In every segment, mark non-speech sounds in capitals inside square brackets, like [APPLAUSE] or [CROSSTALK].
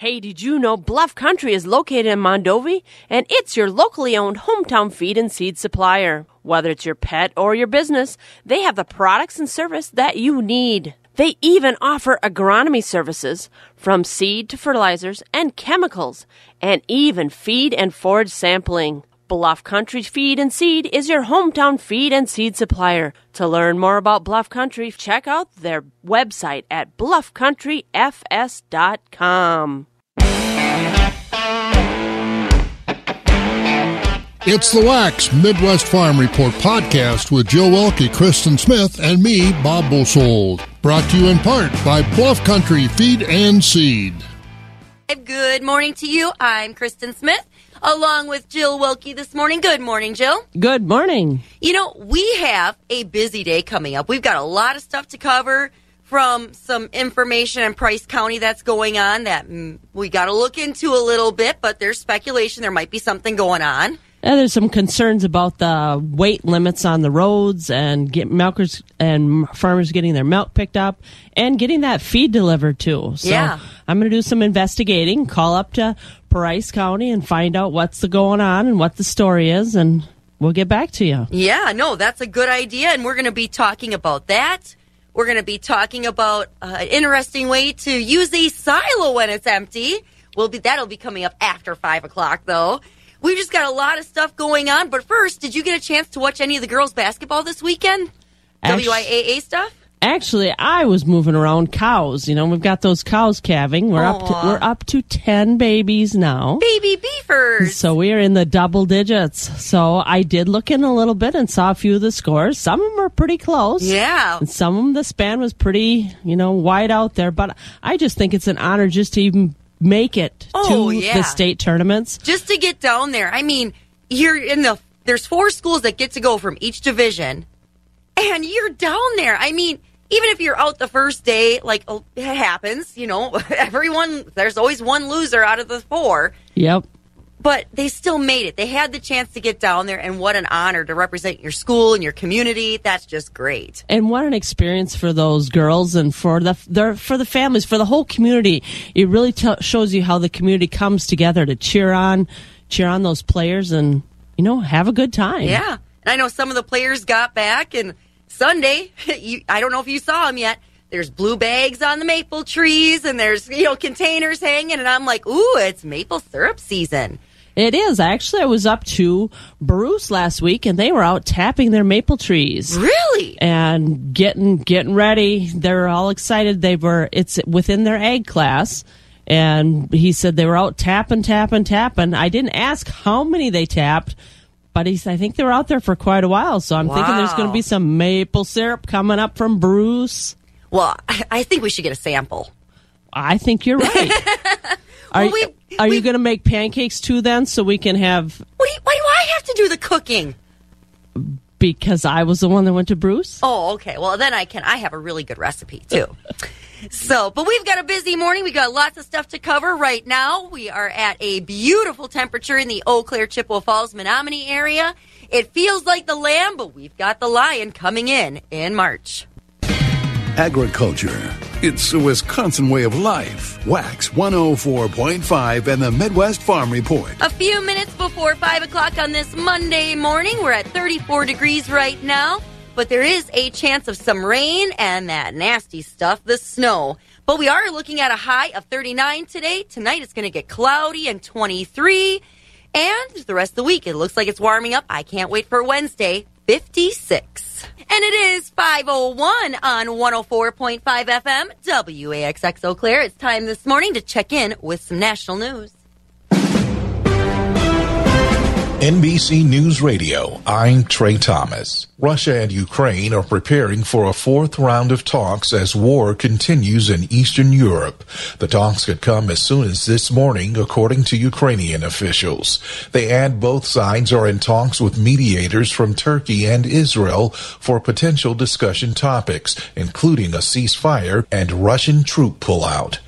Hey, did you know Bluff Country is located in Mondovi and it's your locally owned hometown feed and seed supplier? Whether it's your pet or your business, they have the products and service that you need. They even offer agronomy services from seed to fertilizers and chemicals and even feed and forage sampling. Bluff Country Feed and Seed is your hometown feed and seed supplier. To learn more about Bluff Country, check out their website at bluffcountryfs.com. It's the Wax Midwest Farm Report podcast with Jill Welke, Kristen Smith, and me, Bob Bosold. Brought to you in part by Bluff Country Feed and Seed. Good morning to you. I'm Kristen Smith along with Jill Welke this morning. Good morning, Jill. Good morning. You know, we have a busy day coming up. We've got a lot of stuff to cover from some information in Price County that's going on that mm, we got to look into a little bit, but there's speculation there might be something going on. And there's some concerns about the weight limits on the roads and get milkers and farmers getting their milk picked up and getting that feed delivered too. So yeah. I'm going to do some investigating, call up to Price County and find out what's going on and what the story is and we'll get back to you. Yeah, no, that's a good idea and we're going to be talking about that. We're going to be talking about uh, an interesting way to use a silo when it's empty. We'll be that'll be coming up after five o'clock though. We've just got a lot of stuff going on. But first, did you get a chance to watch any of the girls' basketball this weekend? Actu- WIAA stuff? Actually, I was moving around cows. You know, we've got those cows calving. We're up to we're up to ten babies now. Baby beefers. So we are in the double digits. So I did look in a little bit and saw a few of the scores. Some of them are pretty close. Yeah. And some of them, the span was pretty, you know, wide out there. But I just think it's an honor just to even make it Oh, to yeah. the state tournaments. Just to get down there. I mean, you're in the there's four schools that get to go from each division. And you're down there. I mean, even if you're out the first day, like oh, it happens, you know, [LAUGHS] everyone there's always one loser out of the four. Yep. But they still made it. They had the chance to get down there, and what an honor to represent your school and your community. That's just great. And what an experience for those girls and for the their, for the families, for the whole community. It really t- shows you how the community comes together to cheer on, cheer on those players, and you know have a good time. Yeah, and I know some of the players got back, and Sunday, [LAUGHS] you, I don't know if you saw them yet. There's blue bags on the maple trees, and there's you know containers hanging, and I'm like, ooh, it's maple syrup season. It is. Actually, I was up to Bruce last week, and they were out tapping their maple trees. Really? and getting getting ready. They're all excited. They were it's within their ag class, and he said they were out tapping, tapping, tapping. I didn't ask how many they tapped, but he's I think they were out there for quite a while. So I'm thinking there's going to be some maple syrup coming up from Bruce. Well, I, think we should get a sample. I think you're right. [LAUGHS] Are, we- are you going to make pancakes too then, so we can have? What do why do I have to do the cooking? Because I was the one that went to Bruce. Oh, okay. Well, then I can. I have a really good recipe too. [LAUGHS] so, but we've got a busy morning. We've got lots of stuff to cover right now. We are at a beautiful temperature in the Eau Claire, Chippewa Falls, Menomonie area. It feels like the lamb, but we've got the lion coming in in March. Agriculture. It's a Wisconsin way of life. Wax 104.5 and the Midwest Farm Report. A few minutes before 5 o'clock on this Monday morning, we're at 34 degrees right now, but there is a chance of some rain and that nasty stuff, the snow. But we are looking at a high of 39 today. Tonight it's going to get cloudy and 23. And the rest of the week, it looks like it's warming up. I can't wait for Wednesday, 56. And it is 501 on 104.5 FM, WAXX Eau Claire. It's time this morning to check in with some national news. NBC News Radio, I'm Trey Thomas. Russia and Ukraine are preparing for a fourth round of talks as war continues in Eastern Europe. The talks could come as soon as this morning, according to Ukrainian officials. They add both sides are in talks with mediators from Turkey and Israel for potential discussion topics, including a ceasefire and Russian troop pullout.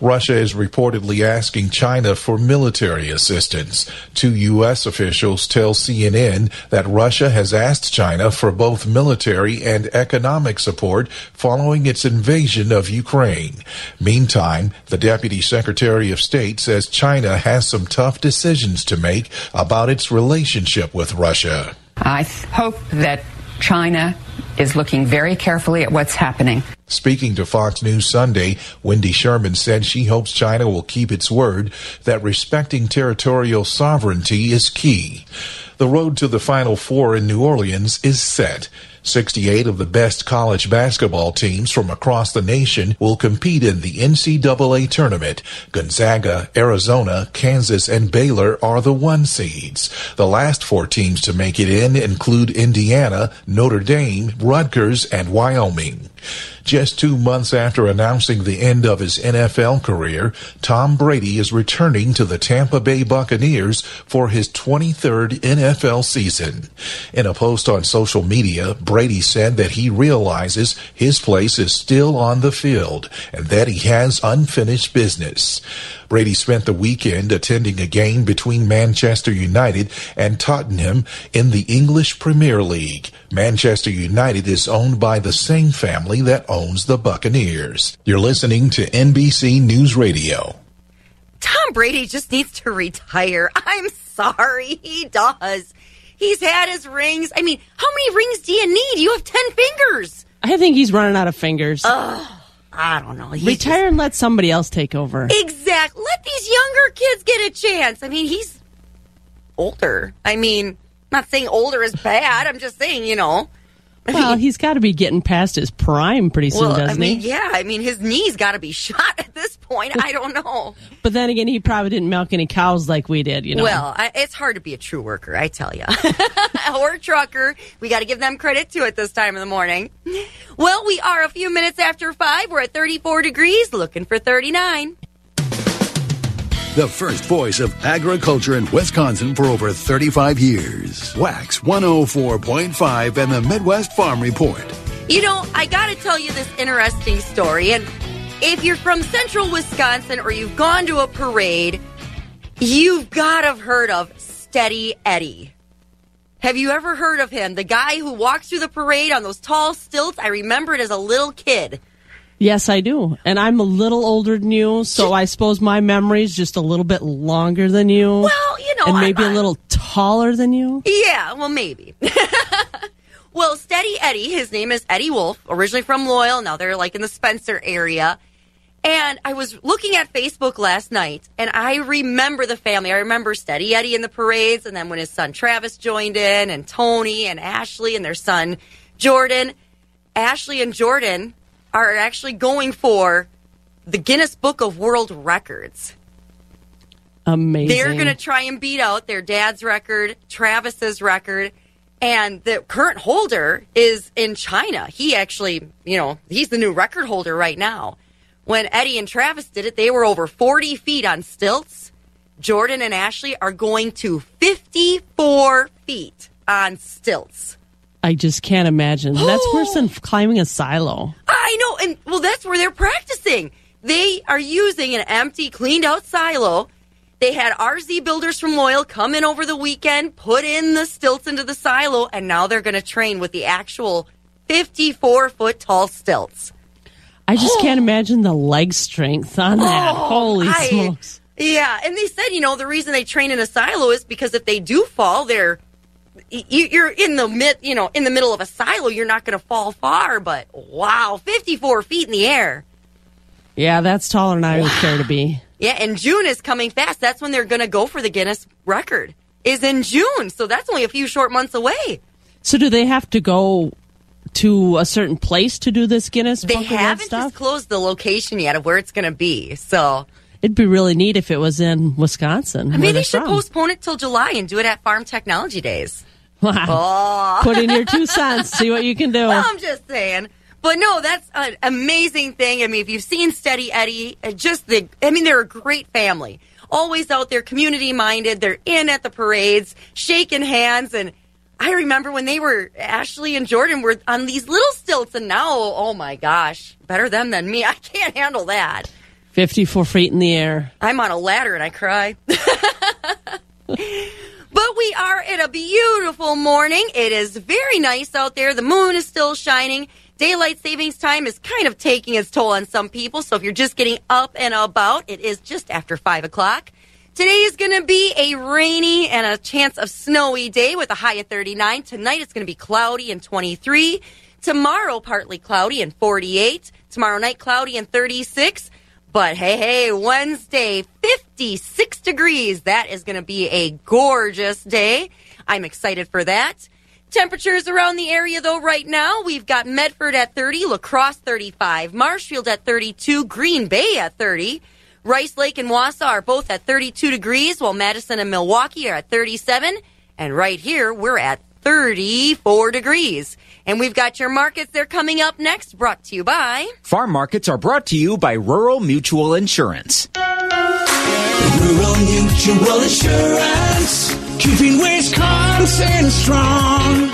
Russia is reportedly asking China for military assistance. Two U.S. officials tell CNN that Russia has asked China for both military and economic support following its invasion of Ukraine. Meantime, the Deputy Secretary of State says China has some tough decisions to make about its relationship with Russia. I hope that China is looking very carefully at what's happening. Speaking to Fox News Sunday, Wendy Sherman said she hopes China will keep its word that respecting territorial sovereignty is key. The road to the Final Four in New Orleans is set. 68 of the best college basketball teams from across the nation will compete in the NCAA tournament. Gonzaga, Arizona, Kansas, and Baylor are the one seeds. The last four teams to make it in include Indiana, Notre Dame, Rutgers, and Wyoming. Just two months after announcing the end of his NFL career, Tom Brady is returning to the Tampa Bay Buccaneers for his 23rd NFL season. In a post on social media, Brady said that he realizes his place is still on the field and that he has unfinished business. Brady spent the weekend attending a game between Manchester United and Tottenham in the English Premier League. Manchester United is owned by the same family that owns the Buccaneers. You're listening to NBC News Radio. Tom Brady just needs to retire. [LAUGHS] I'm sorry, he does. He's had his rings. I mean, how many rings do you need? You have 10 fingers. I think he's running out of fingers. I don't know. He's Retire just- and let somebody else take over. Exactly. Let these younger kids get a chance. I mean, he's older. I mean, I'm not saying older is bad. I'm just saying, you know. I Well, [LAUGHS] he's got to be getting past his prime pretty soon, well, doesn't mean, he? yeah. I mean, his knees got to be [LAUGHS] shot at this point. I don't know. [LAUGHS] But then again, he probably didn't milk any cows like we did, you know. Well, I, it's hard to be a true worker, I tell you. or trucker. We got to give them credit to it this time of the morning. Well, we are a few minutes after five. We're at 34 degrees, looking for 39. The first voice of agriculture in Wisconsin for over 35 years. Wax 104.5 and the Midwest Farm Report. You know, I got to tell you this interesting story. And if you're from central Wisconsin or you've gone to a parade, you've got to have heard of Steady Eddie. Have you ever heard of him? The guy who walks through the parade on those tall stilts? I remember it as a little kid. Yes, I do. And I'm a little older than you, so I suppose my memory's just a little bit longer than you. Well, you know, and maybe a little taller than you. Yeah, well, maybe. [LAUGHS] well, Steady Eddie, his name is Eddie Wolf, originally from Loyal. Now they're like in the Spencer area. And I was looking at Facebook last night, and I remember the family. I remember Steady Eddie in the parades, and then when his son Travis joined in, and Tony and Ashley and their son Jordan. Ashley and Jordan are actually going for the Guinness Book of World Records. Amazing. They're going to try and beat out their dad's record, Travis's record, and the current holder is in China. He actually, you know, he's the new record holder right now. When Eddie and Travis did it, they were over 40 feet on stilts. Jordan and Ashley are going to 54 feet on stilts. I just can't imagine. That's worse than [GASPS] climbing a silo. I know, and well, that's where they're practicing. They are using an empty, cleaned out silo. They had RZ builders from Loyal come in over the weekend, put in the stilts into the silo, and now they're going to train with the actual 54 foot tall stilts. I just can't [GASPS] imagine the leg strength on that. Oh, Holy Oh, I- smokes. Yeah, and they said, you know, the reason they train in a silo is because if they do fall, they're you're in the mid, you know, in the middle of a silo. You're not going to fall far, but wow, 54 feet in the air. Yeah, that's taller than I would care to be. [SIGHS] Yeah, and June is coming fast. That's when they're going to go for the Guinness record. Is in June, so that's only a few short months away. So do they have to go to a certain place to do this Guinness They Book of World haven't disclosed the location yet of where it's going to be. So It'd be really neat if it was in Wisconsin. maybe where they should from. postpone it till July and do it at Farm Technology Days. Wow. Put in your two cents, see what you can do. [LAUGHS] I'm just saying. But no, that's an amazing thing. I mean, if you've seen Steady Eddie, uh, just the, I mean, they're a great family. Always out there, community minded. They're in at the parades, shaking hands. And I remember when they were, Ashley and Jordan were on these little stilts. And now, oh my gosh, better them than me. [LAUGHS] I can't handle that. 54 feet in the air. I'm on a ladder and I cry. [LAUGHS] but we are in a beautiful morning. It is very nice out there. The moon is still shining. Daylight savings time is kind of taking its toll on some people. So if you're just getting up and about, it is just after five o'clock. Today is going to be a rainy and a chance of snowy day with a high of 39. Tonight it's going to be cloudy and 23. Tomorrow partly cloudy and 48. Tomorrow night cloudy and 36. But hey, hey, Wednesday, 56 degrees. That is going to be a gorgeous day. I'm excited for that. Temperatures around the area though right now, we've got Medford at 30, Lacrosse 35, Marshfield at 32, Green Bay at 30, Rice Lake and Wausau are both at 32 degrees, while Madison and Milwaukee are at 37. And right here, we're at 34 degrees. And we've got your markets. They're coming up next, brought to you by Farm markets are brought to you by Rural Mutual Insurance. Rural Mutual Insurance, keeping Wisconsin strong.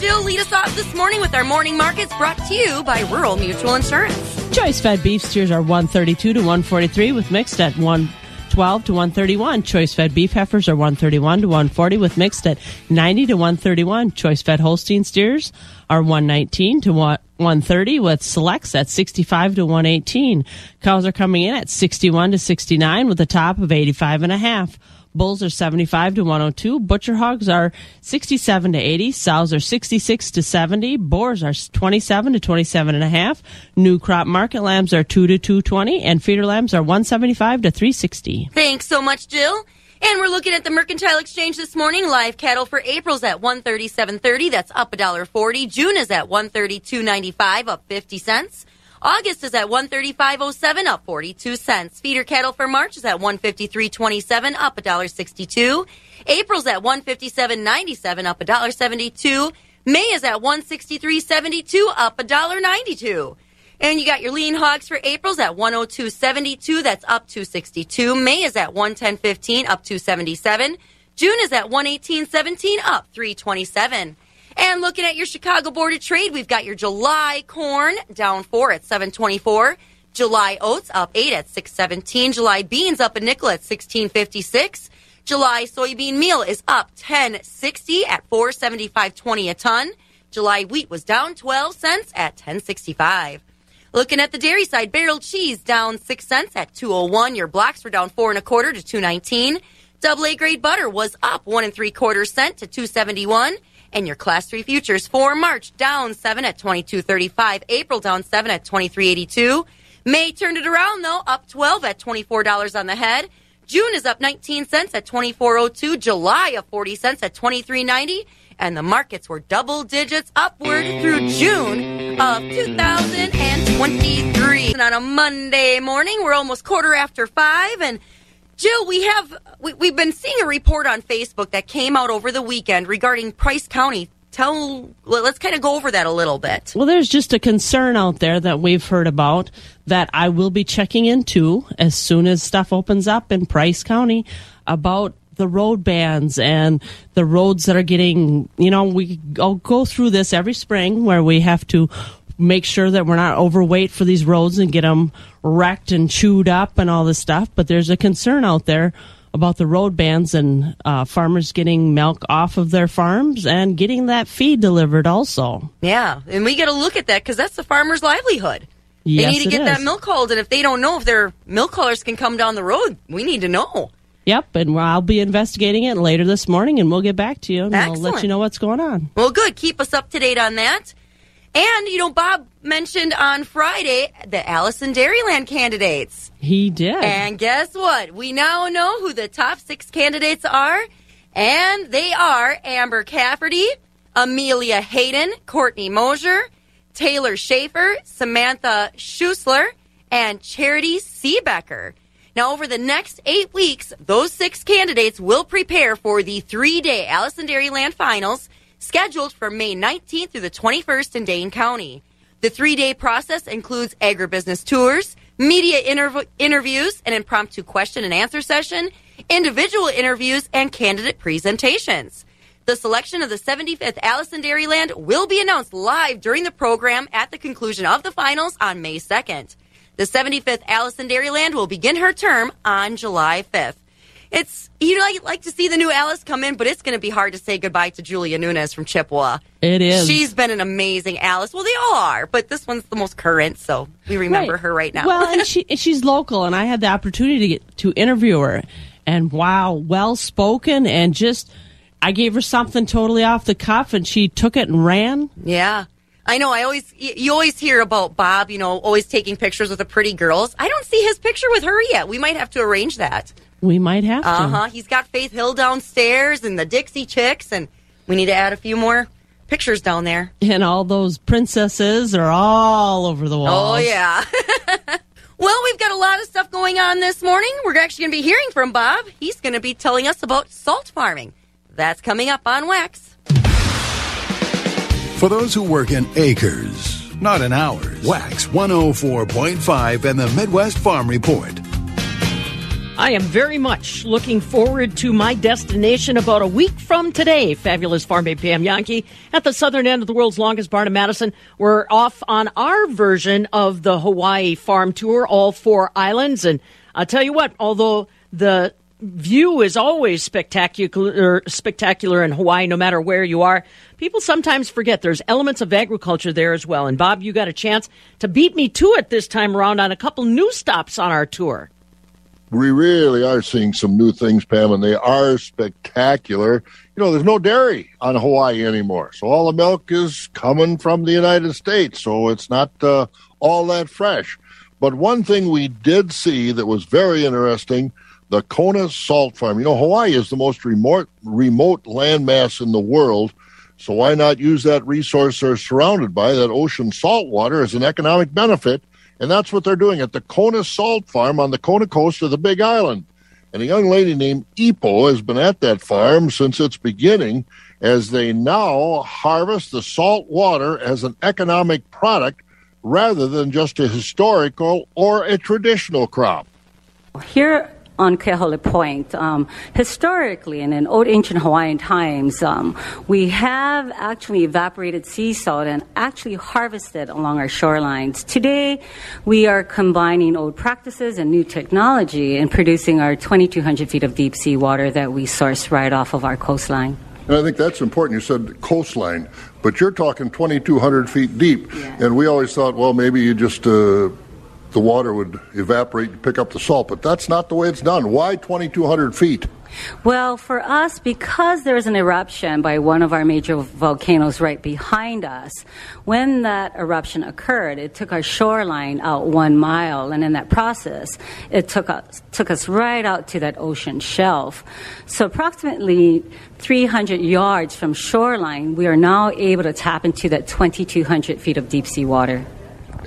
Jill, lead us off this morning with our morning markets brought to you by Rural Mutual Insurance. Choice fed beef steers are 132 to 143 with mixed at 112 to 131. Choice fed beef heifers are 131 to 140 with mixed at 90 to 131. Choice fed Holstein steers are 119 to 130 with selects at 65 to 118. Cows are coming in at 61 to 69 with a top of 85 and a half. Bulls are 75 to 102. Butcher hogs are 67 to 80. Sows are 66 to 70. Boars are 27 to 27 and a half. New crop market lambs are 2 to 220 and feeder lambs are 175 to 360. Thanks so much, Jill. And we're looking at the Mercantile Exchange this morning. Live cattle for April's at 137.30. That's up a dollar 40. June is at 132.95, up 50 cents. August is at 135.07, up 42 cents. Feeder cattle for March is at 153.27, up $1.62. April's at 157.97, up $1.72. May is at 163.72, up $1.92. And you got your lean hogs for April's at 102.72, that's up 262. May is at 110.15, up 277. June is at 118.17, up 327. And looking at your Chicago Board of Trade, we've got your July corn down four at 724. July oats up eight at 617. July beans up a nickel at 1656. July soybean meal is up 1060 at 475.20 a ton. July wheat was down 12 cents at 1065. Looking at the dairy side, barrel cheese down 6 cents at 201. Your blocks were down 4 and a quarter to 219. Double A grade butter was up 1 and 3 quarters cent to 271. And your class 3 futures for March down 7 at 22.35. April down 7 at 23.82. May turned it around though, up 12 at $24 on the head. June is up 19 cents at 24.02. July up 40 cents at 23.90. And the markets were double digits upward through June of 2023. And on a Monday morning, we're almost quarter after five and Jill, we have we, we've been seeing a report on Facebook that came out over the weekend regarding Price County. Tell let's kind of go over that a little bit. Well, there's just a concern out there that we've heard about that I will be checking into as soon as stuff opens up in Price County about the road bans and the roads that are getting, you know, we go through this every spring where we have to make sure that we're not overweight for these roads and get them wrecked and chewed up and all this stuff. But there's a concern out there about the road bans and uh, farmers getting milk off of their farms and getting that feed delivered also. Yeah, and we got to look at that because that's the farmer's livelihood. Yes, they need to get that milk hauled, and if they don't know if their milk haulers can come down the road, we need to know. Yep, and I'll be investigating it later this morning, and we'll get back to you, and I'll let you know what's going on. Well, good. Keep us up to date on that. And you know, Bob mentioned on Friday the Alice in Dairyland candidates. He did. And guess what? We now know who the top six candidates are. And they are Amber Cafferty, Amelia Hayden, Courtney Mosier, Taylor Schaefer, Samantha Schusler, and Charity Seebecker. Now, over the next eight weeks, those six candidates will prepare for the three day Alice in Dairyland Finals scheduled for May 19th through the 21st in Dane County. The three day process includes agribusiness tours, media interv- interviews, an impromptu question and answer session, individual interviews, and candidate presentations. The selection of the 75th Alice in Dairyland will be announced live during the program at the conclusion of the finals on May 2nd. The 75th Alice in Dairyland will begin her term on July 5th. It's you know, like like to see the new Alice come in, but it's going to be hard to say goodbye to Julia Nunes from Chippewa. It is. She's been an amazing Alice. Well, they all are, but this one's the most current, so we remember Right. her right now. Well, and [LAUGHS] she and she's local, and I had the opportunity to get to interview her, and wow, well spoken, and just I gave her something totally off the cuff, and she took it and ran. Yeah. I know. I always, you always hear about Bob, you know, always taking pictures with the pretty girls. I don't see his picture with her yet. We might have to arrange that. We might have to. Uh huh. He's got Faith Hill downstairs and the Dixie Chicks, and we need to add a few more pictures down there. And all those princesses are all over the walls. Oh, yeah. [LAUGHS] well, we've got a lot of stuff going on this morning. We're actually going to be hearing from Bob. He's going to be telling us about salt farming. That's coming up on Wax. For those who work in acres, not in hours, Wax 104.5 and the Midwest Farm Report. I am very much looking forward to my destination about a week from today. Fabulous Farm Babe Pam Jahnke at the southern end of the world's longest barn in Madison. We're off on our version of the Hawaii farm tour, all four islands. And I'll tell you what, although the view is always spectacular spectacular in Hawaii no matter where you are. People sometimes forget there's elements of agriculture there as well. And Bob, you got a chance to beat me to it this time around on a couple new stops on our tour. We really are seeing some new things, Pam, and they are spectacular. You know, there's no dairy on Hawaii anymore, so all the milk is coming from the United States, so it's not uh, all that fresh. But one thing we did see that was very interesting the Kona Salt Farm. You know, Hawaii is the most remote, remote landmass in the world. So why not use that resource they're surrounded by, that ocean salt water, as an economic benefit? And that's what they're doing at the Kona Salt Farm on the Kona coast of the Big Island. And a young lady named Ipo has been at that farm since its beginning as they now harvest the salt water as an economic product rather than just a historical or a traditional crop. Here on Keahole Point, um, historically and in old ancient Hawaiian times, um, we have actually evaporated sea salt and actually harvested along our shorelines. Today, we are combining old practices and new technology in producing our 2,200 feet of deep sea water that we source right off of our coastline. And I think that's important. You said coastline, but you're talking 2,200 feet deep. And we always thought, well, maybe you just, uh, the water would evaporate and pick up the salt. But that's not the way it's done. Why 2,200 feet? Well, for us, because there's an eruption by one of our major volcanoes right behind us, when that eruption occurred, it took our shoreline out one mile, and in that process, it took us took us right out to that ocean shelf. So, approximately 300 yards from shoreline, we are now able to tap into that 2,200 feet of deep sea water.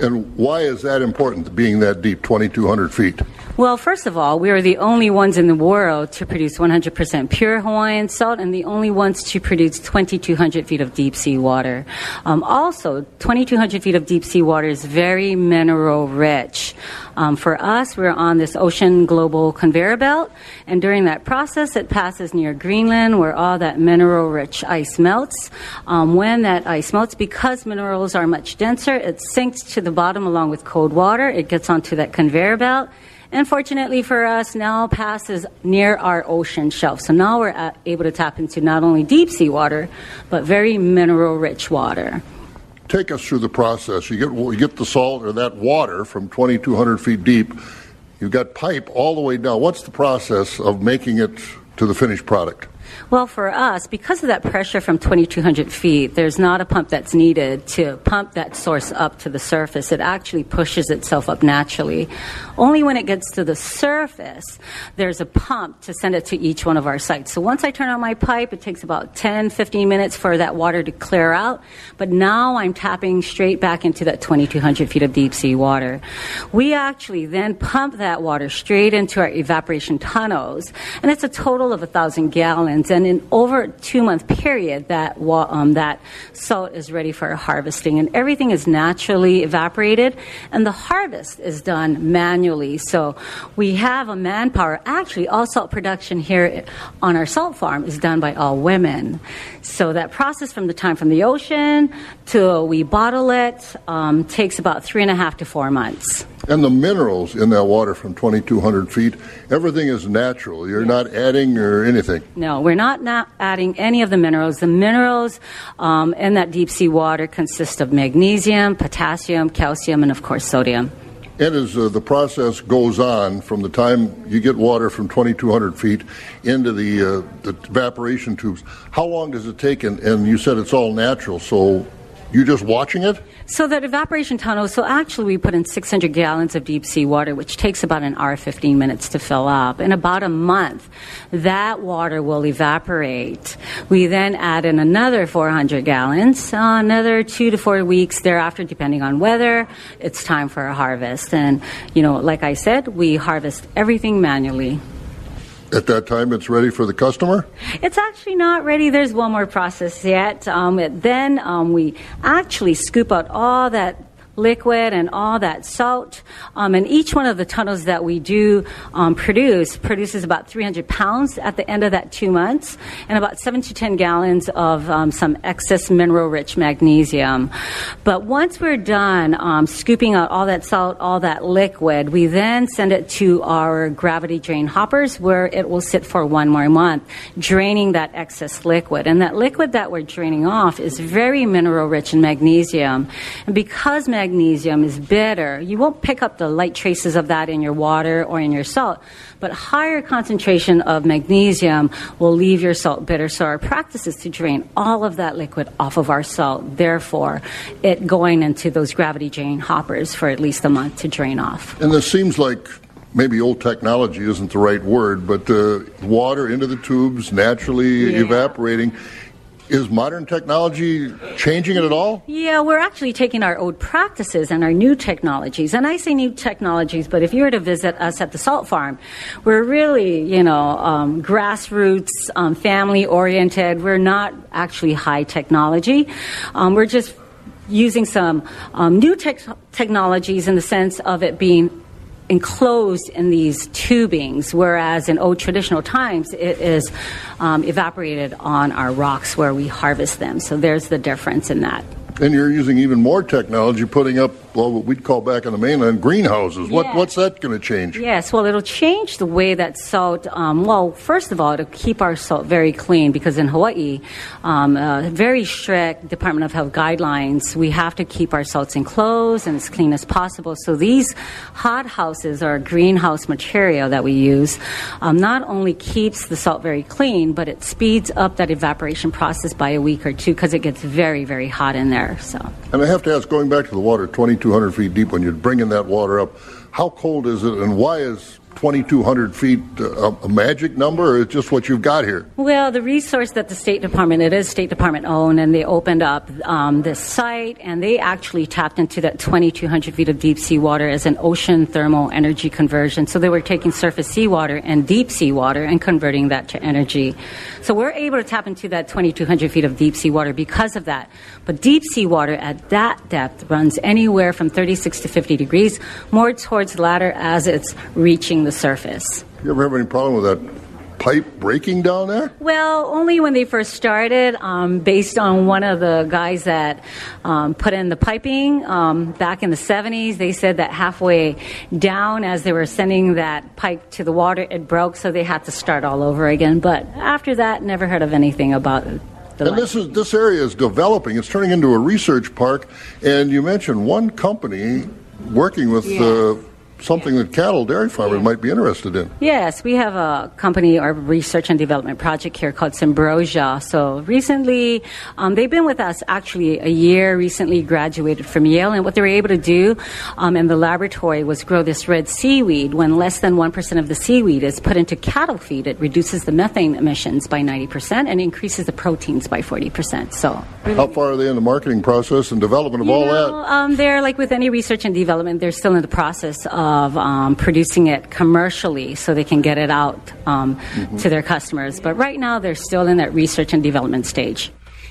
And why is that important, being that deep, 2,200 feet? Well, first of all, we are the only ones in the world to produce 100% pure Hawaiian salt and the only ones to produce 2,200 feet of deep sea water. Um, also, 2,200 feet of deep sea water is very mineral rich. Um, for us, we're on this ocean global conveyor belt, and during that process, it passes near Greenland where all that mineral rich ice melts. Um, when that ice melts, because minerals are much denser, it sinks to the bottom along with cold water. It gets onto that conveyor belt. And fortunately for us, now passes near our ocean shelf. So now we're able to tap into not only deep sea water, but very mineral rich water. Take us through the process. You get, you get the salt or that water from 2,200 feet deep. You've got pipe all the way down. What's the process of making it to the finished product? Well, for us, because of that pressure from 2,200 feet, there's not a pump that's needed to pump that source up to the surface. It actually pushes itself up naturally. Only when it gets to the surface, there's a pump to send it to each one of our sites. So once I turn on my pipe, it takes about 10, 15 minutes for that water to clear out. But now I'm tapping straight back into that 2,200 feet of deep sea water. We actually then pump that water straight into our evaporation tunnels, and it's a total of a thousand gallons. And in over two month period, that um, that salt is ready for harvesting, and everything is naturally evaporated, and the harvest is done manually. So we have a manpower. Actually, all salt production here on our salt farm is done by all women. So that process from the time from the ocean to we bottle it um, takes about three and a half to four months. And the minerals in that water from 2,200 feet, everything is natural. You're not adding or anything. No, we're not, not adding any of the minerals. The minerals um, in that deep sea water consist of magnesium, potassium, calcium, and of course sodium. And as uh, the process goes on, from the time you get water from 2,200 feet into the, uh, the evaporation tubes, how long does it take? And, and you said it's all natural, so you're just watching it? So that evaporation tunnel, so actually we put in 600 gallons of deep sea water, which takes about an hour 15 minutes to fill up. In about a month, that water will evaporate. We then add in another 400 gallons, uh, another two to four weeks thereafter, depending on weather, it's time for a harvest. And, you know, like I said, we harvest everything manually. At that time, it's ready for the customer? It's actually not ready. There's one more process yet. Um, then um, we actually scoop out all that liquid and all that salt. Um, and each one of the tunnels that we do um, produce produces about 300 pounds at the end of that two months, and about seven to 10 gallons of um, some excess mineral-rich magnesium. But once we're done um, scooping out all that salt, all that liquid, we then send it to our gravity drain hoppers, where it will sit for one more month, draining that excess liquid. And that liquid that we're draining off is very mineral-rich in magnesium, and because magnesium is bitter, you won't pick up the light traces of that in your water or in your salt, but higher concentration of magnesium will leave your salt bitter. So our practice is to drain all of that liquid off of our salt, therefore it going into those gravity drain hoppers for at least a month to drain off. And this seems like maybe old technology isn't the right word, but uh, water into the tubes naturally Yeah. evaporating. Is modern technology changing it at all? Yeah, we're actually taking our old practices and our new technologies. And I say new technologies, but if you were to visit us at the salt farm, we're really, you know, um, grassroots, um, family oriented. We're not actually high technology. Um, we're just using some um, new tech technologies in the sense of it being enclosed in these tubings, whereas in old traditional times it is um, evaporated on our rocks where we harvest them. So there's the difference in that. And you're using even more technology, putting up well, what we'd call back on the mainland greenhouses. What, Yeah. what's that going to change? Yes, well, it'll change the way that salt. Um, well, first of all, it'll keep our salt very clean because in Hawaii, um, uh, very strict Department of Health guidelines. We have to keep our salts enclosed and as clean as possible. So these hot houses or greenhouse material that we use um, not only keeps the salt very clean, but it speeds up that evaporation process by a week or two because it gets very, very hot in there. So. And I have to ask, going back to the water, 2,200 feet deep, when you're bringing that water up, how cold is it, and why is 2,200 feet uh, magic number, or it's just what you've got here? Well, the resource that the State Department, it is State Department owned, and they opened up um, this site, and they actually tapped into that 2,200 feet of deep sea water as an ocean thermal energy conversion. So they were taking surface seawater and deep sea water and converting that to energy. So we're able to tap into that 2,200 feet of deep sea water because of that. But deep sea water at that depth runs anywhere from 36 to 50 degrees, more towards the latter as it's reaching the surface. You ever have any problem with that pipe breaking down there? Well, only when they first started, um, based on one of the guys that um, put in the piping um, back in the 70s. They said that halfway down, as they were sending that pipe to the water, it broke, so they had to start all over again. But after that, never heard of anything about it. And this is this area is developing. It's turning into a research park. And you mentioned one company working with uh, something that cattle dairy farmers might be interested in. Yes, we have a company or research and development project here called Symbrosia. So recently, um, they've been with us actually a year. Recently, graduated from Yale, and what they were able to do um, in the laboratory was grow this red seaweed. When less than one percent of the seaweed is put into cattle feed, it reduces the methane emissions by ninety percent and increases the proteins by forty percent. So, How far are they in the marketing process and development of you all know, that? um, they're like with any research and development, they're still in the process of um, producing it commercially so they can get it out um, Mm-hmm. to their customers. But right now, they're still in that research and development stage.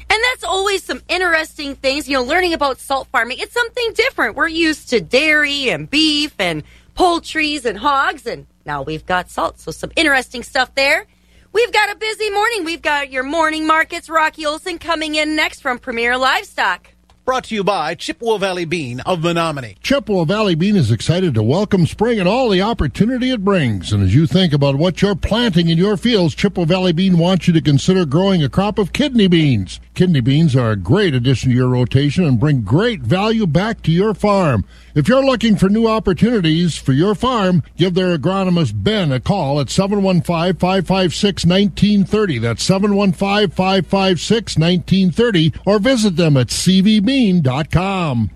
And that's always some interesting things, you know, learning about salt farming. It's something different. We're used to dairy and beef and poultries and hogs, and now we've got salt. So some interesting stuff there. We've got a busy morning. We've got your morning markets. Rocky Olson coming in next from Premier Livestock. Brought to you by Chippewa Valley Bean of Menomonie. Chippewa Valley Bean is excited to welcome spring and all the opportunity it brings. And as you think about what you're planting in your fields, Chippewa Valley Bean wants you to consider growing a crop of kidney beans. Kidney beans are a great addition to your rotation and bring great value back to your farm. If you're looking for new opportunities for your farm, give their agronomist Ben a call at 715-556-1930. That's 715-556-1930 or visit them at cvbean.com.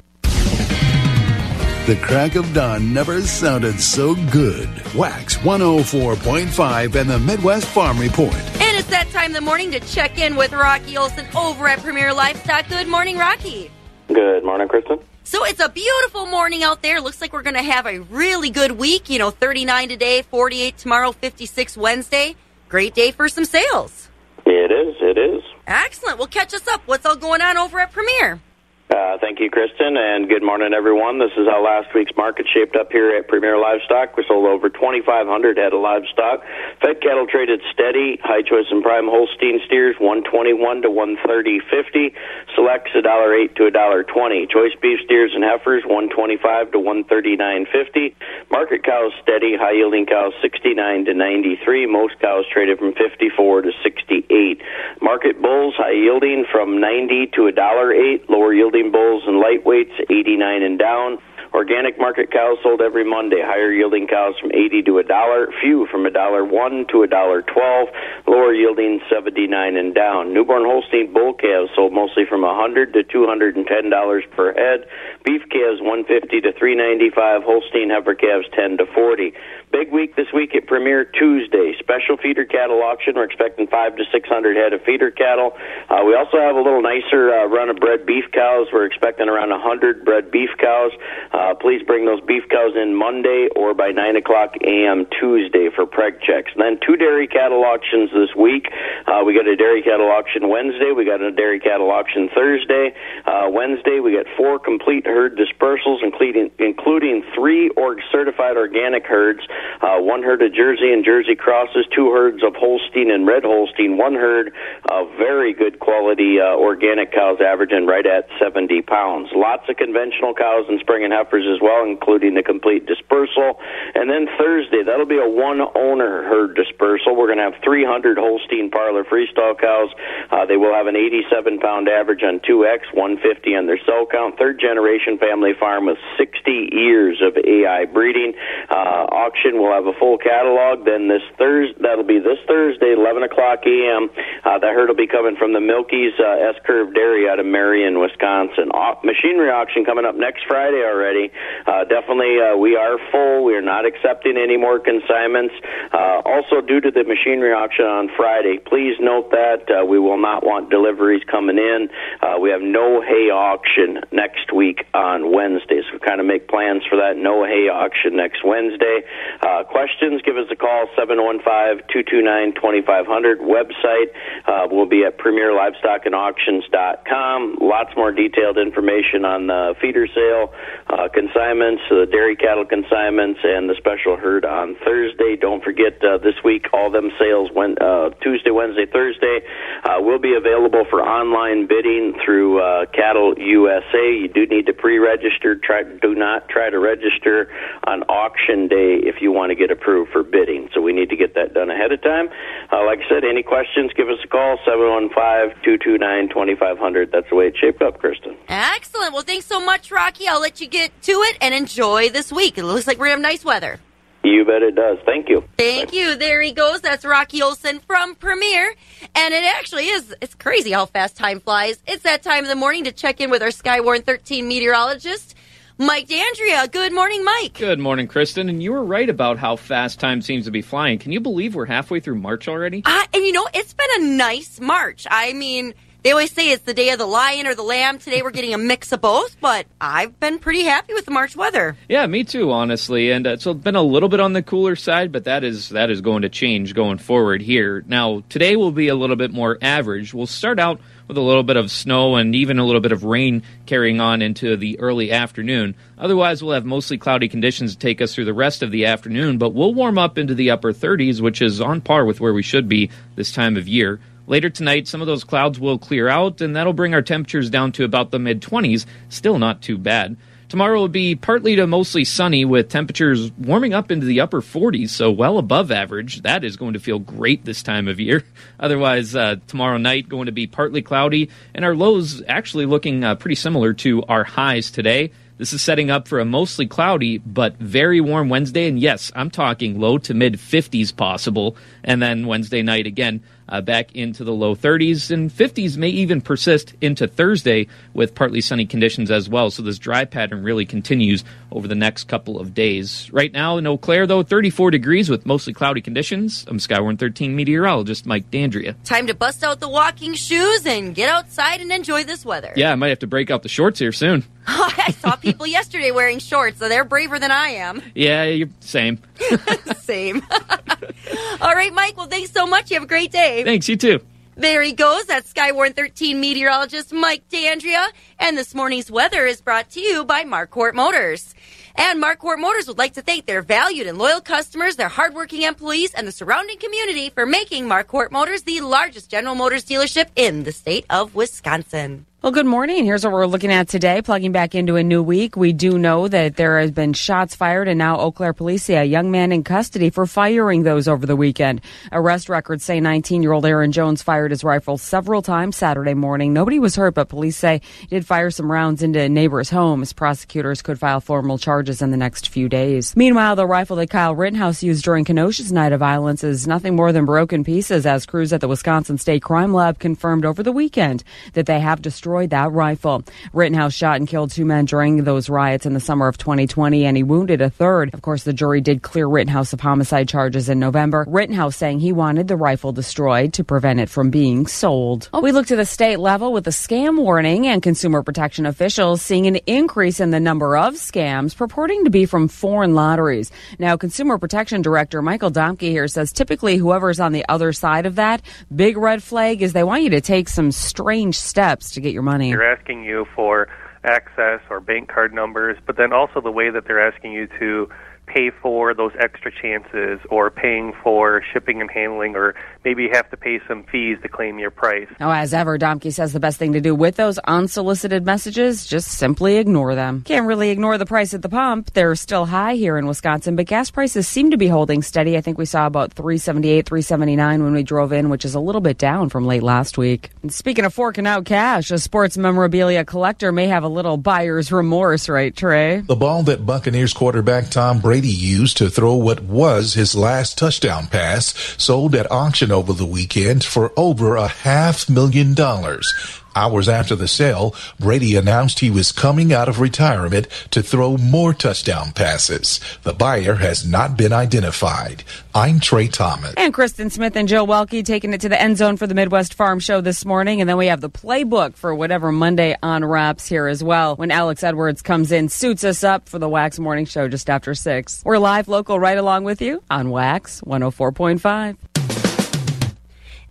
The crack of dawn never sounded so good. Wax 104.5 and the Midwest Farm Report. And it's that time in the morning to check in with Rocky Olson over at Premier Livestock. Good morning, Rocky. Good morning, Kristen. So it's a beautiful morning out there. Looks like we're going to have a really good week. You know, 39 today, 48 tomorrow, 56 Wednesday. Great day for some sales. It is. It is. Excellent. Well, catch us up. What's all going on over at Premier? Uh, thank you, Kristen, and good morning, everyone. This is how last week's market shaped up here at Premier Livestock. We sold over 2,500 head of livestock. Fed cattle traded steady. High choice and prime Holstein steers 121 to 130.50. Selects a dollar eight to a dollar twenty. Choice beef steers and heifers 125 to 139.50. Market cows steady. High yielding cows 69 to 93. Most cows traded from 54 to 68. Market bulls high yielding from 90 to a dollar eight. Lower yielding bulls and lightweights 89 and down. Organic market cows sold every Monday. Higher yielding cows from 80 to a dollar. Few from a dollar one to a dollar twelve. Lower yielding 79 and down. Newborn Holstein bull calves sold mostly from 100 to 210 dollars per head. Beef calves 150 to 395. Holstein heifer calves 10 to 40. Big week this week at Premier Tuesday. Special feeder cattle auction. We're expecting five to six hundred head of feeder cattle. Uh, we also have a little nicer uh, run of bred beef cows. We're expecting around a hundred bred beef cows. Uh, please bring those beef cows in Monday or by nine o'clock a.m. Tuesday for preg checks. And then two dairy cattle auctions this week. Uh, we got a dairy cattle auction Wednesday. We got a dairy cattle auction Thursday. Uh, Wednesday we got four complete herd dispersals, including including three org certified organic herds uh, one herd of Jersey and Jersey crosses, two herds of Holstein and Red Holstein, one herd of very good quality uh, organic cows averaging right at 70 pounds. Lots of conventional cows and spring and heifers as well, including the complete dispersal. And then Thursday, that'll be a one owner herd dispersal. We're going to have 300 Holstein parlor freestall cows. Uh, they will have an 87 pound average on 2X, 150 on their cell count. Third generation family farm with 60 years of AI breeding. Uh, auction We'll have a full catalog. Then this Thursday, that'll be this Thursday, 11 o'clock a.m. Uh, that herd will be coming from the Milky's uh, S Curve Dairy out of Marion, Wisconsin. Au- machinery auction coming up next Friday already. Uh, definitely, uh, we are full. We are not accepting any more consignments. Uh, also, due to the machinery auction on Friday, please note that uh, we will not want deliveries coming in. Uh, we have no hay auction next week on Wednesday, so kind of make plans for that. No hay auction next Wednesday. Uh, questions, give us a call, 715-229-2500. Website uh, will be at premierlivestockandauctions.com. Lots more detailed information on the feeder sale, uh, consignments, the dairy cattle consignments, and the special herd on Thursday. Don't forget uh, this week, all them sales went uh, Tuesday, Wednesday, Thursday. Uh, will be available for online bidding through uh, Cattle USA. You do need to pre-register. Try do not try to register on auction day if you want to get approved for bidding. So we need to get that done ahead of time. Uh, like I said, any questions? Give us a call 715-229-2500. That's the way it's shaped up, Kristen. Excellent. Well, thanks so much, Rocky. I'll let you get to it and enjoy this week. It looks like we're going to have nice weather. You bet it does. Thank you. Thank you. There he goes. That's Rocky Olson from Premier. And it actually is, it's crazy how fast time flies. It's that time of the morning to check in with our Skywarn 13 meteorologist, Mike D'Andrea. Good morning, Mike. Good morning, Kristen. And you were right about how fast time seems to be flying. Can you believe we're halfway through March already? Uh, and you know, it's been a nice March. I mean, they always say it's the day of the lion or the lamb. Today we're getting a mix of both, but I've been pretty happy with the March weather. Yeah, me too, honestly. And uh, it's been a little bit on the cooler side, but that is that is going to change going forward here. Now, today will be a little bit more average. We'll start out with a little bit of snow and even a little bit of rain carrying on into the early afternoon. Otherwise, we'll have mostly cloudy conditions to take us through the rest of the afternoon, but we'll warm up into the upper 30s, which is on par with where we should be this time of year. Later tonight, some of those clouds will clear out, and that'll bring our temperatures down to about the mid 20s. Still not too bad. Tomorrow will be partly to mostly sunny with temperatures warming up into the upper 40s, so well above average. That is going to feel great this time of year. [LAUGHS] Otherwise, uh, tomorrow night going to be partly cloudy, and our lows actually looking uh, pretty similar to our highs today. This is setting up for a mostly cloudy but very warm Wednesday. And yes, I'm talking low to mid 50s possible. And then Wednesday night again, uh, back into the low 30s and 50s may even persist into Thursday with partly sunny conditions as well. So this dry pattern really continues over the next couple of days. Right now in Eau Claire, though, 34 degrees with mostly cloudy conditions. I'm Skywarn 13 meteorologist Mike D'Andrea. Time to bust out the walking shoes and get outside and enjoy this weather. Yeah, I might have to break out the shorts here soon. [LAUGHS] I saw people [LAUGHS] yesterday wearing shorts, so they're braver than I am. Yeah, you're same. [LAUGHS] Same. [LAUGHS] All right, Mike. Well, thanks so much. You have a great day. Thanks, you too. There he goes. That's Skywarn 13 meteorologist Mike D'Andrea. And this morning's weather is brought to you by Markquart Motors. And Markquart Motors would like to thank their valued and loyal customers, their hardworking employees, and the surrounding community for making Markquart Motors the largest General Motors dealership in the state of Wisconsin. Well, good morning. Here's what we're looking at today. Plugging back into a new week, we do know that there has been shots fired, and now Eau Claire police a young man in custody for firing those over the weekend. Arrest records say 19-year-old Aaron Jones fired his rifle several times Saturday morning. Nobody was hurt, but police say he did fire some rounds into neighbors' homes. Prosecutors could file formal charges in the next few days. Meanwhile, the rifle that Kyle Rittenhouse used during Kenosha's night of violence is nothing more than broken pieces, as crews at the Wisconsin State Crime Lab confirmed over the weekend that they have destroyed that rifle. Rittenhouse shot and killed two men during those riots in the summer of 2020, and he wounded a third. Of course, the jury did clear Rittenhouse of homicide charges in November. Rittenhouse saying he wanted the rifle destroyed to prevent it from being sold. Well, we look to the state level with a scam warning and consumer protection officials seeing an increase in the number of scams purporting to be from foreign lotteries. Now, Consumer Protection Director Michael Domke here says typically whoever's on the other side of that big red flag is they want you to take some strange steps to get your money. They're asking you for access or bank card numbers, but then also the way that they're asking you to pay for those extra chances or paying for shipping and handling or maybe you have to pay some fees to claim your price. Now, as ever, Domke says the best thing to do with those unsolicited messages, just simply ignore them. Can't really ignore the price at the pump. They're still high here in Wisconsin, but gas prices seem to be holding steady. I think we saw about 378, 379 when we drove in, which is a little bit down from late last week. And speaking of forking out cash, a sports memorabilia collector may have a little buyer's remorse, right, Trey? The ball that Buccaneers quarterback Tom Brady used to throw what was his last touchdown pass sold at auction over the weekend for over a half million dollars. Hours after the sale, Brady announced he was coming out of retirement to throw more touchdown passes. The buyer has not been identified. I'm Trey Thomas. And Kristen Smith and Joe Welke taking it to the end zone for the Midwest Farm Show this morning. And then we have the playbook for whatever Monday on wraps here as well. When Alex Edwards comes in, suits us up for the Wax Morning Show just after 6. We're live, local, right along with you on Wax 104.5.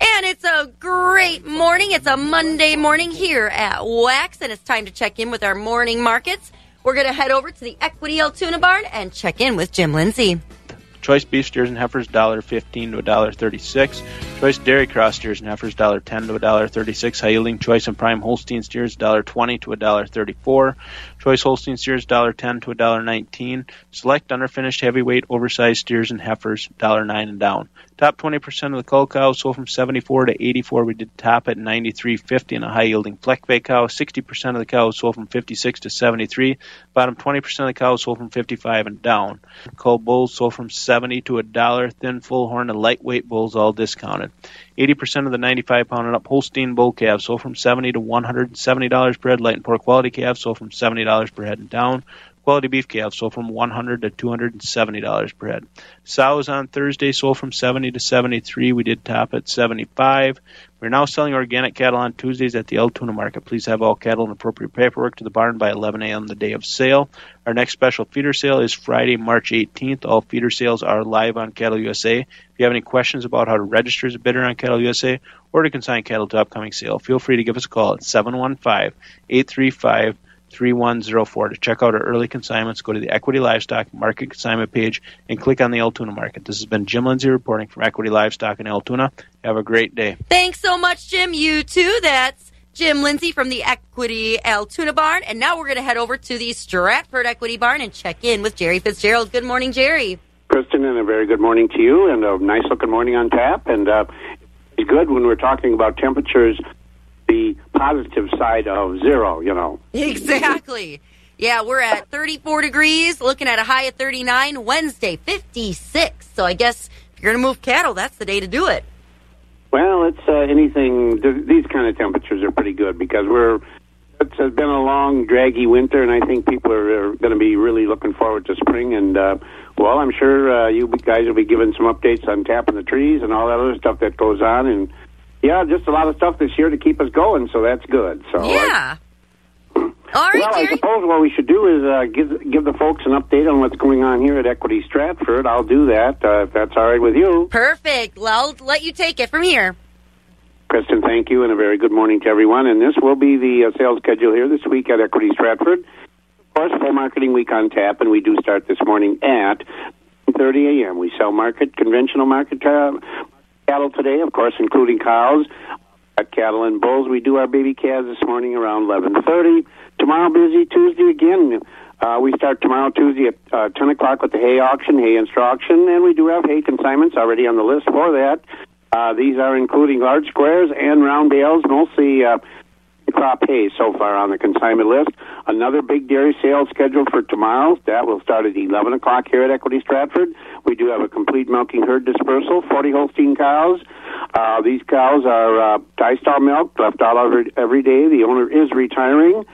And it's a great morning. It's a Monday morning here at Wax, and it's time to check in with our morning markets. We're going to head over to the Equity Altoona Barn and check in with Jim Lindsay. Choice beef steers and heifers $1.15 to $1.36. Choice Dairy Cross steers and heifers $1.10 to $1.36. High yielding Choice and Prime Holstein steers $1.20 to $1.34. Choice Holstein steers $1.10 to $1.19. Select underfinished heavyweight oversized steers and heifers $1.09 and down. Top 20% of the cull cows sold from 74 to 84. We did top at 93.50 and a high yielding Fleckvieh cow. 60% of the cows sold from 56 to 73. Bottom 20% of the cows sold from 55 and down. Cull bulls sold from 70 to a dollar. Thin full horn and lightweight bulls all discounted. 80% of the 95 pound and up Holstein bull calves sold from 70 to $170 per head. Light and poor quality calves sold from $70 per head and down. Quality beef calves sold from 100 to $270 per head. Sows on Thursday sold from 70 to 73. We did top at 75. We're now selling organic cattle on Tuesdays at the Altoona Market. Please have all cattle and appropriate paperwork to the barn by 11 a.m. the day of sale. Our next special feeder sale is Friday, March 18th. All feeder sales are live on Cattle USA. If you have any questions about how to register as a bidder on Cattle USA or to consign cattle to upcoming sale, feel free to give us a call at 715 835 3104. To check out our early consignments, go to the Equity Livestock Market Consignment page and click on the Altoona Market. This has been Jim Lindsay reporting from Equity Livestock in Altoona. Have a great day. Thanks so much, Jim. You too. That's Jim Lindsay from the Equity Altoona Barn. And now we're going to head over to the Stratford Equity Barn and check in with Jerry Fitzgerald. Good morning, Jerry. Kristen, and a very good morning to you, and a nice looking morning on tap. And uh, it's good when we're talking about temperatures, the positive side of zero, you know. [LAUGHS] Exactly. Yeah, we're at 34 degrees, looking at a high of 39. Wednesday, 56. So I guess if you're going to move cattle, that's the day to do it. Well, it's uh, anything. Th- these kind of temperatures are pretty good because we're. it's been a long, draggy winter, and I think people are, are going to be really looking forward to spring. And uh, well, I'm sure uh, you guys will be giving some updates on tapping the trees and all that other stuff that goes on. And yeah, just a lot of stuff this year to keep us going. So that's good. So Yeah. All right, well, I suppose what we should do is uh, give give the folks an update on what's going on here at Equity Stratford. I'll do that uh, if that's all right with you. Perfect. Well, I'll let you take it from here. Kristen, thank you, and a very good morning to everyone. And this will be the uh, sales schedule here this week at Equity Stratford. Of course, full marketing week on tap, and we do start this morning at 30 a.m. We sell market, conventional market uh, cattle today, of course, including cows, at cattle and bulls. We do our baby calves this morning around 11:30. Tomorrow, busy Tuesday again. Uh, we start tomorrow Tuesday at uh, 10 o'clock with the hay auction, hay and straw auction, and we do have hay consignments already on the list for that. Uh, these are including large squares and round bales, mostly uh, crop hay so far on the consignment list. Another big dairy sale scheduled for tomorrow. That will start at 11 o'clock here at Equity Stratford. We do have a complete milking herd dispersal, 40 Holstein cows. Uh, these cows are uh, tie stall milk, left out every, day. The owner is retiring.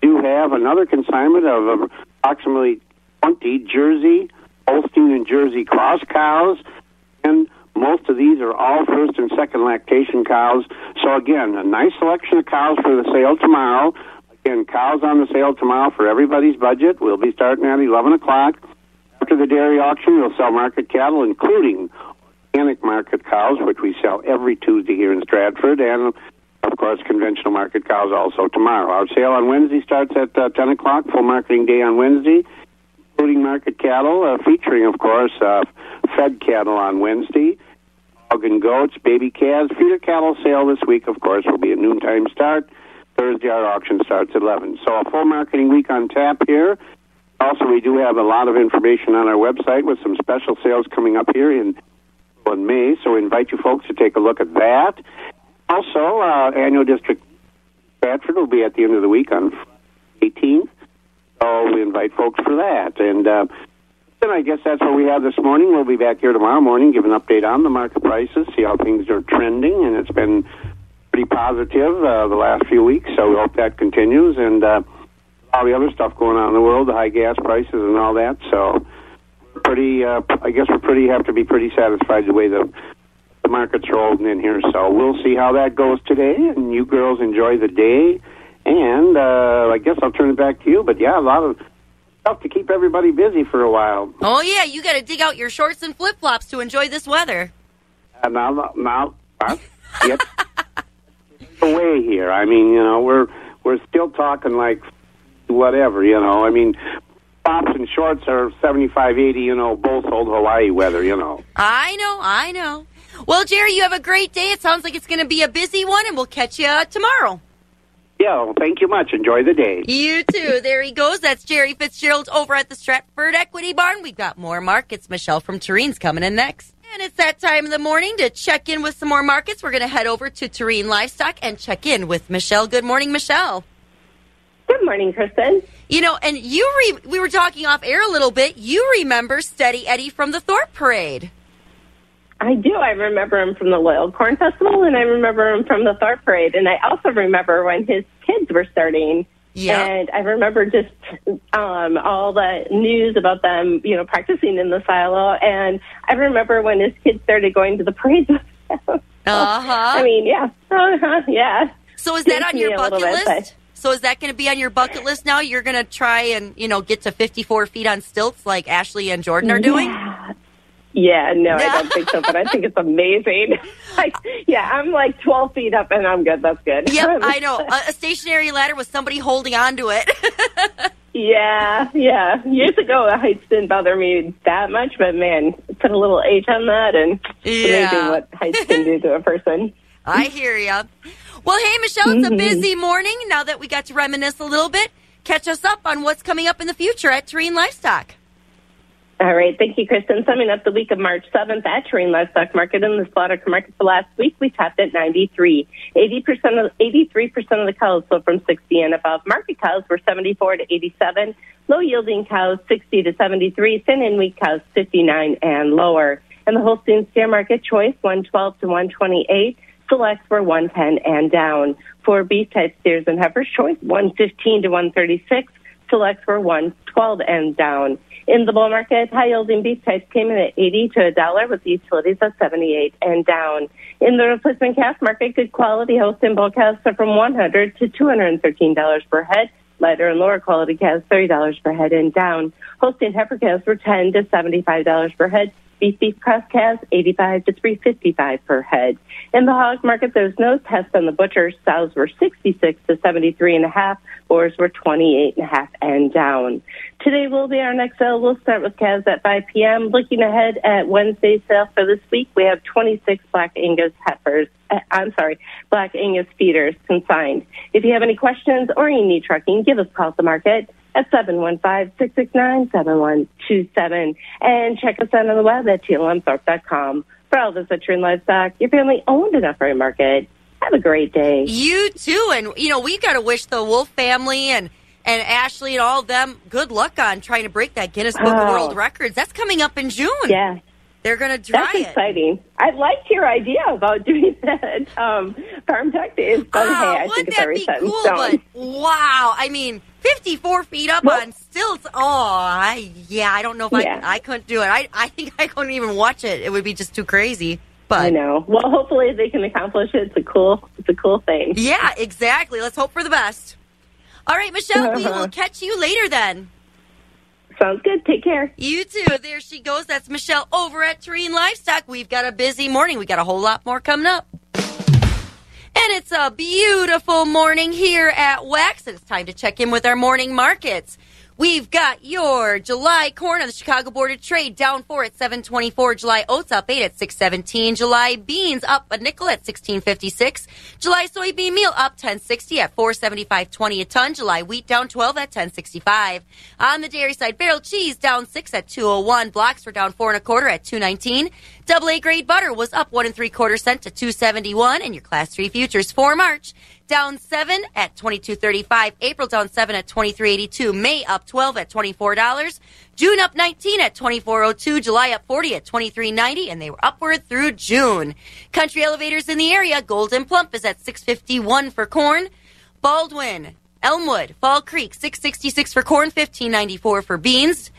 Do have another consignment of approximately 20 Jersey, Holstein, and Jersey cross cows. And most of these are all first and second lactation cows. So again, a nice selection of cows for the sale tomorrow. Again, cows on the sale tomorrow for everybody's budget. We'll be starting at 11 o'clock. After the dairy auction, we'll sell market cattle, including organic market cows, which we sell every Tuesday here in Stratford, and of course, conventional market cows also tomorrow. Our sale on Wednesday starts at uh, 10 o'clock, full marketing day on Wednesday, including market cattle, uh, featuring, of course, uh, fed cattle on Wednesday, hog and goats, baby calves. Feeder cattle sale this week, of course, will be a noontime start. Thursday, our auction starts at 11. So a full marketing week on tap here. Also, we do have a lot of information on our website with some special sales coming up here in, in May, so we invite you folks to take a look at that. Also, uh, annual district Stratford will be at the end of the week on 18th, so we invite folks for that. And uh, then I guess that's what we have this morning. We'll be back here tomorrow morning, give an update on the market prices, see how things are trending, and it's been pretty positive uh, the last few weeks, so we hope that continues. And uh, all the other stuff going on in the world, the high gas prices and all that. So, pretty. Uh, I guess we're pretty have to be pretty satisfied the way the the market's rolling in here. So we'll see how that goes today. And you girls enjoy the day. And uh, I guess I'll turn it back to you. But yeah, a lot of stuff to keep everybody busy for a while. Oh, yeah, you got to dig out your shorts and flip flops to enjoy this weather. Uh, now, now? Yep. [LAUGHS] away here. I mean, you know, we're we're still talking like whatever, you know. I mean, tops and shorts are seventy five, eighty. You know, both old Hawaii weather. You know. I know, I know. Well, Jerry, you have a great day. It sounds like it's going to be a busy one, and we'll catch you tomorrow. Yeah, well, thank you much. Enjoy the day. You too. There he goes. That's Jerry Fitzgerald over at the Stratford Equity Barn. We've got more markets. Michelle from Turene's coming in next. And it's that time of the morning to check in with some more markets. We're going to head over to Turene Livestock and check in with Michelle. Good morning, Michelle. Good morning, Kristen. You know, and you re- we were talking off air a little bit. You remember Steady Eddie from the Thorp Parade. I do. I remember him from the Loyal Corn Festival, and I remember him from the Thorp Parade. And I also remember when his kids were starting. Yeah. And I remember just um, all the news about them, you know, practicing in the silo. And I remember when his kids started going to the parades. [LAUGHS] with. Uh-huh. I mean, yeah. Uh-huh, yeah. So is that on your bucket bit, list? So is that going to be on your bucket list now? You're going to try and you know get to 54 feet on stilts like Ashley and Jordan are doing. Yeah. Yeah, no, I don't think so, but I think it's [LAUGHS] amazing. [LAUGHS] Yeah, I'm like 12 feet up and I'm good. That's good. Yep, [LAUGHS] I know. A, a stationary ladder with somebody holding on to it. Yeah, yeah. Years ago, the heights didn't bother me that much, but man, put a little age on that, and it's Yeah. amazing what heights can do to a person. I hear you. Well, hey, Michelle, it's a Mhm. busy morning. Now that we got to reminisce a little bit, catch us up on what's coming up in the future at Terrain Livestock. All right, thank you, Kristen. Summing up the week of March 7th at Terrain Livestock Market and the slaughter market for last week, we topped at 93. 80% of, 83% of the cows sold from 60 and above. Market cows were 74 to 87. Low yielding cows 60 to 73. Thin and weak cows 59 and lower. And the Holstein steer market choice 112 to 128. Selects were 110 and down. For beef type steers and heifers choice 115 to 136. Selects were 112 and down. In the bull market, high yielding beef types came in at 80 to a dollar with utilities at 78 and down. In the replacement calf market, good quality Holstein bull calves are from 100 to $213 per head. Lighter and lower quality calves, $30 per head and down. Holstein heifer calves were 10 to $75 per head. Beef beef cross calves, 85 to 355 per head. In the hog market, there's no test on the butchers. Sows were 66 to 73 and a half. Boars were 28 and a half and down. Today will be our next sale. We'll start with calves at 5 p.m. Looking ahead at Wednesday's sale for this week, we have 26 Black Angus heifers. Uh, I'm sorry, Black Angus feeders consigned. If you have any questions or you need trucking, give us a call at the market at 715-669-7127 and check us out on the web at tlmthorpe.com. For all this True Livestock, your family owned enough for a market. Have a great day. You too, and you know we've got to wish the Wolf family and and Ashley and all of them good luck on trying to break that Guinness Book of Oh. World Records. That's coming up in June. Yeah. They're going to try That's it. exciting. I liked your idea about [LAUGHS] doing that um, farm tech days, but hey, I think it's already set Cool, but wow! I mean, fifty-four feet up on stilts. Oh, I yeah. I don't know if Yeah. I I couldn't do it. I I think I couldn't even watch it. It would be just too crazy. But I know. Well, hopefully they can accomplish it. It's a cool, it's a cool thing. Yeah, exactly. Let's hope for the best. All right, Michelle, we will [LAUGHS] catch you later then. Sounds good. Take care. You too. There she goes. That's Michelle over at Terrain Livestock. We've got a busy morning. We got a whole lot more coming up. And it's a beautiful morning here at Wax, and it's time to check in with our morning markets. We've got your July corn on the Chicago Board of Trade down four at seven twenty four. July oats up eight at six seventeen. July beans up a nickel at sixteen fifty six. July soybean meal up ten sixty at four seventy five twenty a ton. July wheat down twelve at ten sixty five. On the dairy side, barrel cheese down six at two oh one. Blocks were down four and a quarter at two nineteen. Double A grade butter was up one and three quarter cent to two seventy one. And your class three futures for March down seven at twenty two thirty five. April down seven at twenty three eighty two. May up twelve at twenty four dollars. June up nineteen at twenty four oh two. July up forty at twenty three ninety, and they were upward through June. Country elevators in the area. Gold'n Plump is at six fifty one for corn. Baldwin, Elmwood, Fall Creek six sixty six for corn, fifteen ninety four for beans.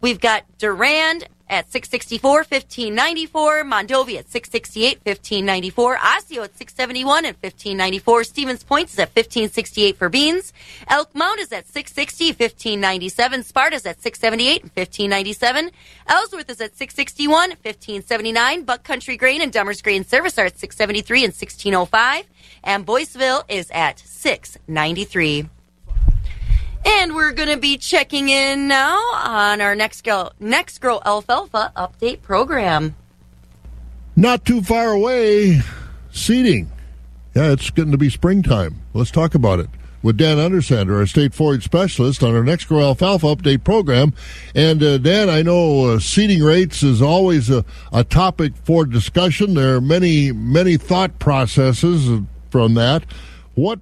We've got Durand at 664, 1594. Mondovi at 668, 1594. Osseo at 671 and 1594. Stevens Point is at 1568 for beans. Elk Mound is at 660, 1597. Sparta's at 678 and 1597. Ellsworth is at 661, 1579. Buck Country Grain and Dummer's Grain Service are at 673 and 1605. And Boyceville is at 693. And we're going to be checking in now on our next girl, next girl alfalfa update program. Not too far away, seeding. Yeah, it's getting to be springtime. Let's talk about it with Dan Undersander, our state forage specialist, on our next grow alfalfa update program. And uh, Dan, I know uh, seeding rates is always a, a topic for discussion. There are many, many thought processes from that. What